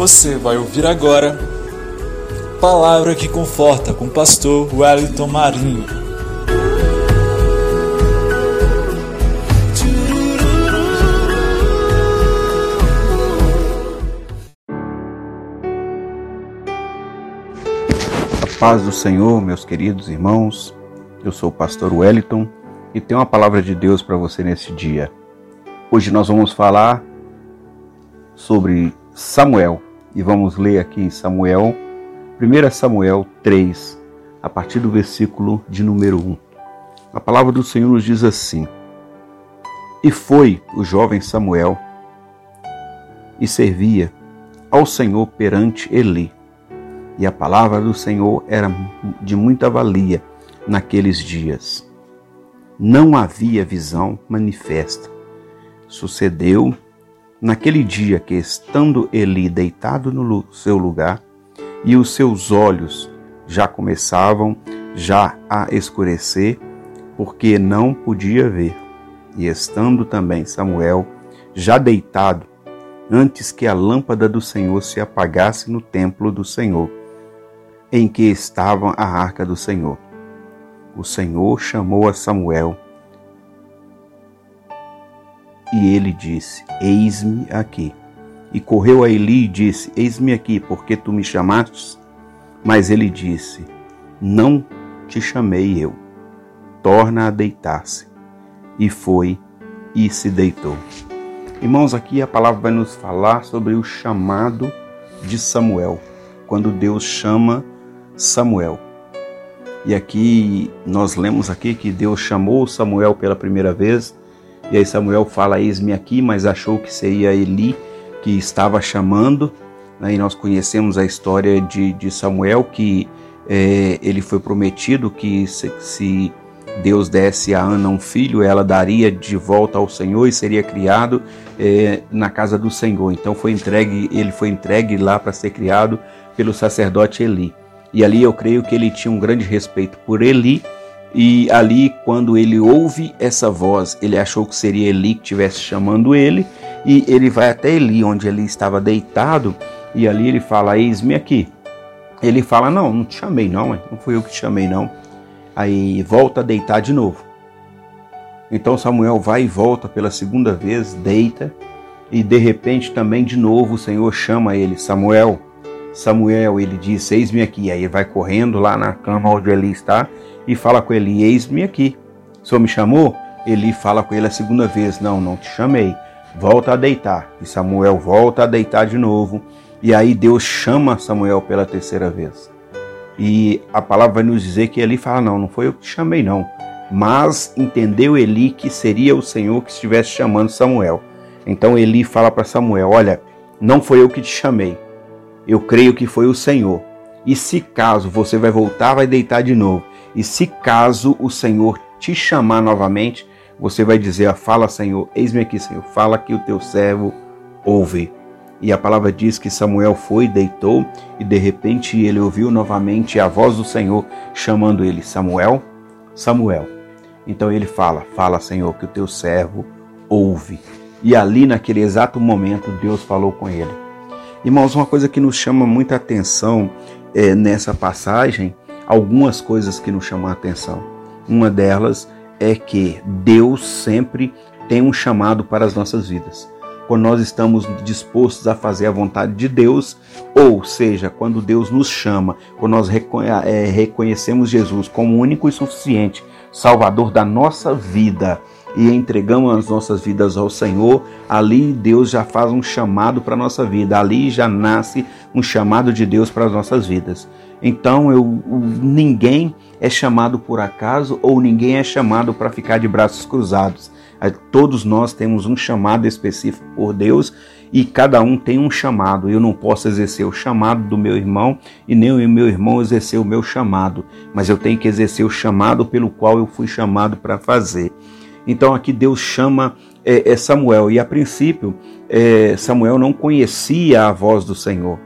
Você vai ouvir agora Palavra que Conforta com o pastor Wellington Marinho. A paz do Senhor, meus queridos irmãos. Eu sou o pastor Wellington e tenho uma palavra de Deus para você nesse dia. Hoje nós vamos falar sobre Samuel e vamos ler aqui em Samuel, 1 Samuel 3, a partir do versículo de número 1. A palavra do Senhor nos diz assim: E foi o jovem Samuel e servia ao Senhor perante Eli. E a palavra do Senhor era de muita valia naqueles dias. Não havia visão manifesta. Sucedeu Naquele dia que, estando Eli deitado no seu lugar, e os seus olhos já começavam já a escurecer, porque não podia ver, e estando também Samuel já deitado, antes que a lâmpada do Senhor se apagasse no templo do Senhor, em que estava a arca do Senhor. O Senhor chamou a Samuel e ele disse: Eis-me aqui. E correu a Eli e disse: Eis-me aqui, porque tu me chamaste? Mas ele disse: Não te chamei eu. Torna a deitar-se. E foi e se deitou. Irmãos, aqui a palavra vai nos falar sobre o chamado de Samuel, quando Deus chama Samuel. E aqui nós lemos aqui que Deus chamou Samuel pela primeira vez e aí Samuel fala: Eis-me aqui, mas achou que seria Eli que estava chamando. Né? E nós conhecemos a história de, de Samuel, que é, ele foi prometido que se, se, Deus desse a Ana um filho, ela daria de volta ao Senhor e seria criado é, na casa do Senhor. Então foi entregue, ele foi entregue lá para ser criado pelo sacerdote Eli. E ali eu creio que ele tinha um grande respeito por Eli e ali, quando ele ouve essa voz, ele achou que seria Eli que estivesse chamando ele, e ele vai até Eli, onde ele estava deitado, e ali ele fala: Eis-me aqui. Ele fala: Não, não te chamei, não, não fui eu que te chamei, não. Aí volta a deitar de novo. Então Samuel vai e volta pela segunda vez, deita, e de repente também de novo o Senhor chama ele: Samuel, Samuel, ele diz: Eis-me aqui. Aí ele vai correndo lá na cama onde Eli está e fala com ele: Eis-me aqui. O senhor me chamou? Eli fala com ele a segunda vez: Não, não te chamei. Volta a deitar. E Samuel volta a deitar de novo. E aí Deus chama Samuel pela terceira vez. E a palavra vai nos dizer que Eli fala: Não, não foi eu que te chamei, não. Mas entendeu Eli que seria o Senhor que estivesse chamando Samuel. Então Eli fala para Samuel: Olha, não foi eu que te chamei. Eu creio que foi o Senhor. E se caso você vai voltar, vai deitar de novo. E se caso o Senhor te chamar novamente, você vai dizer: Fala, Senhor, eis-me aqui, Senhor, fala que o teu servo ouve. E a palavra diz que Samuel foi, deitou, e de repente ele ouviu novamente a voz do Senhor chamando ele: Samuel, Samuel. Então ele fala: Fala, Senhor, que o teu servo ouve. E ali, naquele exato momento, Deus falou com ele. Irmãos, uma coisa que nos chama muita atenção é, nessa passagem algumas coisas que nos chamam a atenção. Uma delas é que Deus sempre tem um chamado para as nossas vidas. Quando nós estamos dispostos a fazer a vontade de Deus, ou seja, quando Deus nos chama, quando nós é, reconhecemos Jesus como único e suficiente Salvador da nossa vida e entregamos as nossas vidas ao Senhor, ali Deus já faz um chamado para a nossa vida, ali já nasce um chamado de Deus para as nossas vidas. Então eu, ninguém é chamado por acaso ou ninguém é chamado para ficar de braços cruzados. Todos nós temos um chamado específico por Deus e cada um tem um chamado. Eu não posso exercer o chamado do meu irmão e nem o meu irmão exercer o meu chamado, mas eu tenho que exercer o chamado pelo qual eu fui chamado para fazer. Então aqui Deus chama é, é Samuel e a princípio é, Samuel não conhecia a voz do Senhor.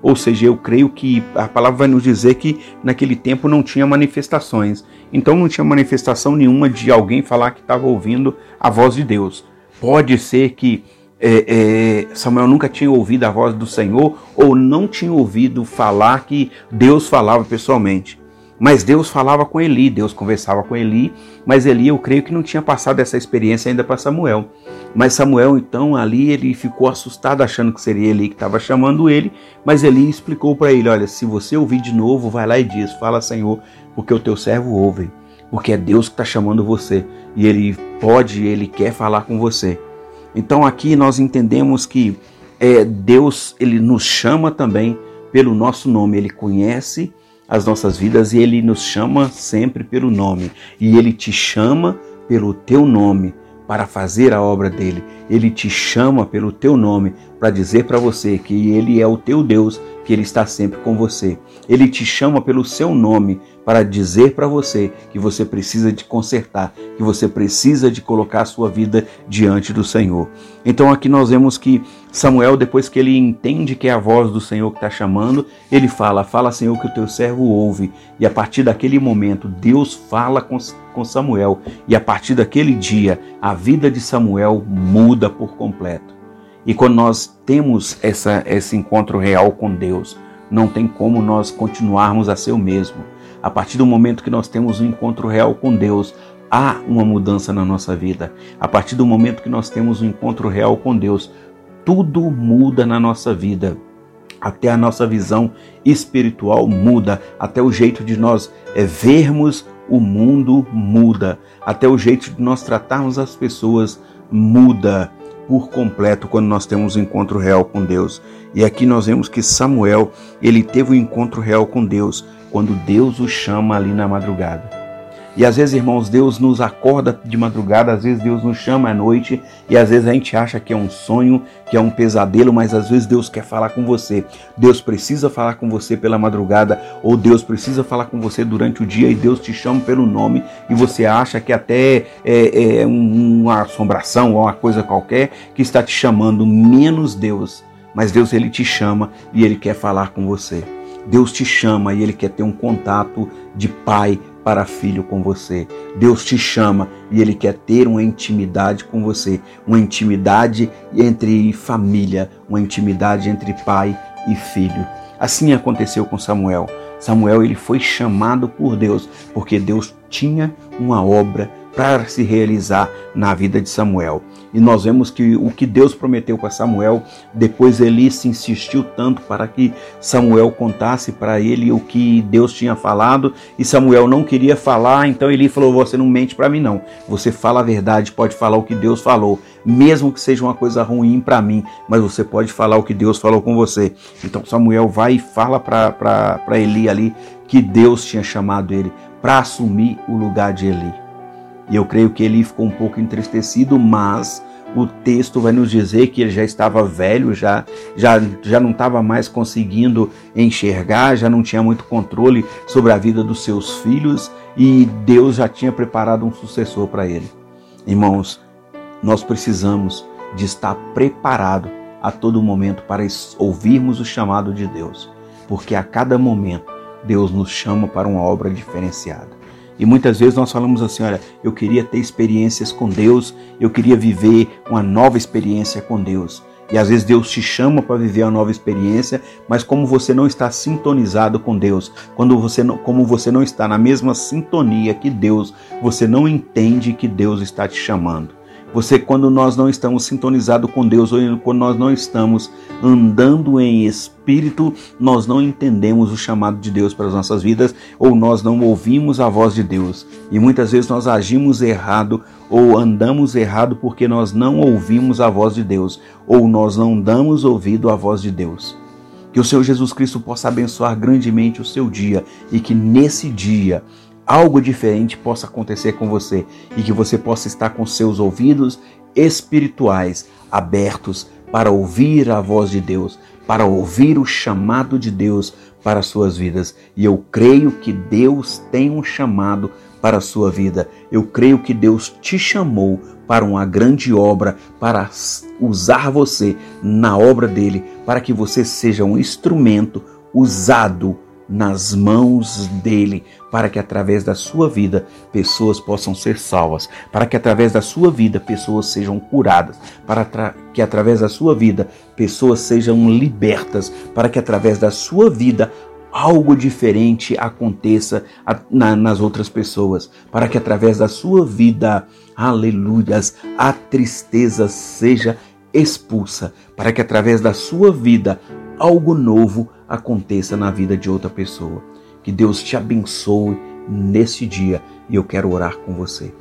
Ou seja, eu creio que a palavra vai nos dizer que naquele tempo não tinha manifestações. Então não tinha manifestação nenhuma de alguém falar que estava ouvindo a voz de Deus. Pode ser que é, é, Samuel nunca tinha ouvido a voz do Senhor ou não tinha ouvido falar que Deus falava pessoalmente. Mas Deus falava com Eli, Deus conversava com Eli, mas Eli eu creio que não tinha passado essa experiência ainda para Samuel. Mas Samuel então ali ele ficou assustado achando que seria Eli que estava chamando ele, mas Eli explicou para ele, olha, se você ouvir de novo, vai lá e diz, fala Senhor, porque o teu servo ouve, porque é Deus que está chamando você e ele pode, ele quer falar com você. Então aqui nós entendemos que é, Deus ele nos chama também pelo nosso nome, ele conhece as nossas vidas e ele nos chama sempre pelo nome. E ele te chama pelo teu nome para fazer a obra dele. Ele te chama pelo teu nome para dizer para você que ele é o teu Deus, que ele está sempre com você. Ele te chama pelo seu nome para dizer para você que você precisa de consertar, que você precisa de colocar a sua vida diante do Senhor. Então aqui nós vemos que Samuel, depois que ele entende que é a voz do Senhor que está chamando, ele fala: Fala, Senhor, que o teu servo ouve. E a partir daquele momento, Deus fala com, com Samuel. E a partir daquele dia, a vida de Samuel muda por completo. E quando nós temos essa, esse encontro real com Deus, não tem como nós continuarmos a ser o mesmo. A partir do momento que nós temos um encontro real com Deus, há uma mudança na nossa vida. A partir do momento que nós temos um encontro real com Deus, tudo muda na nossa vida. Até a nossa visão espiritual muda, até o jeito de nós é, vermos o mundo muda, até o jeito de nós tratarmos as pessoas muda por completo quando nós temos um encontro real com Deus. E aqui nós vemos que Samuel, ele teve um encontro real com Deus quando Deus o chama ali na madrugada. E às vezes, irmãos, Deus nos acorda de madrugada, às vezes Deus nos chama à noite, e às vezes a gente acha que é um sonho, que é um pesadelo, mas às vezes Deus quer falar com você. Deus precisa falar com você pela madrugada, ou Deus precisa falar com você durante o dia, e Deus te chama pelo nome, e você acha que até é, é uma assombração ou uma coisa qualquer que está te chamando, menos Deus. Mas Deus, ele te chama e ele quer falar com você. Deus te chama e ele quer ter um contato de pai para filho com você. Deus te chama e Ele quer ter uma intimidade com você, uma intimidade entre família, uma intimidade entre pai e filho. Assim aconteceu com Samuel. Samuel ele foi chamado por Deus porque Deus tinha uma obra para se realizar na vida de Samuel. E nós vemos que o que Deus prometeu para Samuel, depois ele se insistiu tanto para que Samuel contasse para ele o que Deus tinha falado, e Samuel não queria falar, então ele falou: Você não mente para mim, não. Você fala a verdade, pode falar o que Deus falou, mesmo que seja uma coisa ruim para mim, mas você pode falar o que Deus falou com você. Então Samuel vai e fala para Eli ali que Deus tinha chamado ele para assumir o lugar de Eli. E eu creio que ele ficou um pouco entristecido, mas o texto vai nos dizer que ele já estava velho, já, já, já não estava mais conseguindo enxergar, já não tinha muito controle sobre a vida dos seus filhos e Deus já tinha preparado um sucessor para ele. Irmãos, nós precisamos de estar preparado a todo momento para ouvirmos o chamado de Deus, porque a cada momento Deus nos chama para uma obra diferenciada. E muitas vezes nós falamos assim: olha, eu queria ter experiências com Deus, eu queria viver uma nova experiência com Deus. E às vezes Deus te chama para viver uma nova experiência, mas como você não está sintonizado com Deus, quando você não, como você não está na mesma sintonia que Deus, você não entende que Deus está te chamando. Você, quando nós não estamos sintonizados com Deus, ou quando nós não estamos andando em espírito, nós não entendemos o chamado de Deus para as nossas vidas, ou nós não ouvimos a voz de Deus. E muitas vezes nós agimos errado ou andamos errado porque nós não ouvimos a voz de Deus, ou nós não damos ouvido à voz de Deus. Que o Senhor Jesus Cristo possa abençoar grandemente o seu dia e que nesse dia algo diferente possa acontecer com você e que você possa estar com seus ouvidos espirituais abertos para ouvir a voz de Deus, para ouvir o chamado de Deus para as suas vidas. E eu creio que Deus tem um chamado para a sua vida. Eu creio que Deus te chamou para uma grande obra, para usar você na obra dele, para que você seja um instrumento usado nas mãos dele, para que através da sua vida pessoas possam ser salvas, para que através da sua vida pessoas sejam curadas, para que através da sua vida pessoas sejam libertas, para que através da sua vida algo diferente aconteça nas outras pessoas, para que através da sua vida, aleluias, a tristeza seja expulsa, para que através da sua vida algo novo aconteça na vida de outra pessoa. Que Deus te abençoe nesse dia e eu quero orar com você.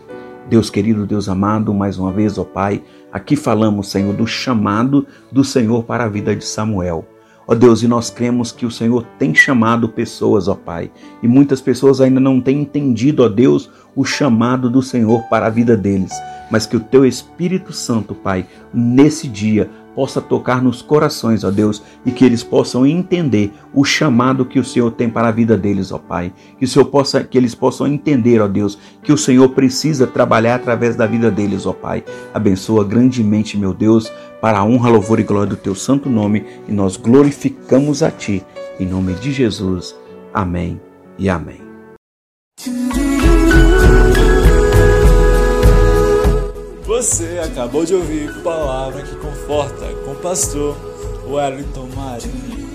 Deus querido, Deus amado, mais uma vez, ó Pai, aqui falamos, Senhor, do chamado do Senhor para a vida de Samuel. Ó Deus, e nós cremos que o Senhor tem chamado pessoas, ó Pai, e muitas pessoas ainda não têm entendido, ó Deus, o chamado do Senhor para a vida deles, mas que o Teu Espírito Santo, Pai, nesse dia possa tocar nos corações, ó Deus, e que eles possam entender o chamado que o Senhor tem para a vida deles, ó Pai. Que o Senhor possa, que eles possam entender, ó Deus, que o Senhor precisa trabalhar através da vida deles, ó Pai. Abençoa grandemente, meu Deus, para a honra, louvor e glória do teu santo nome, e nós glorificamos a ti, em nome de Jesus. Amém e amém. Você acabou de ouvir Palavra que Conforta com o pastor Wellington Marinho.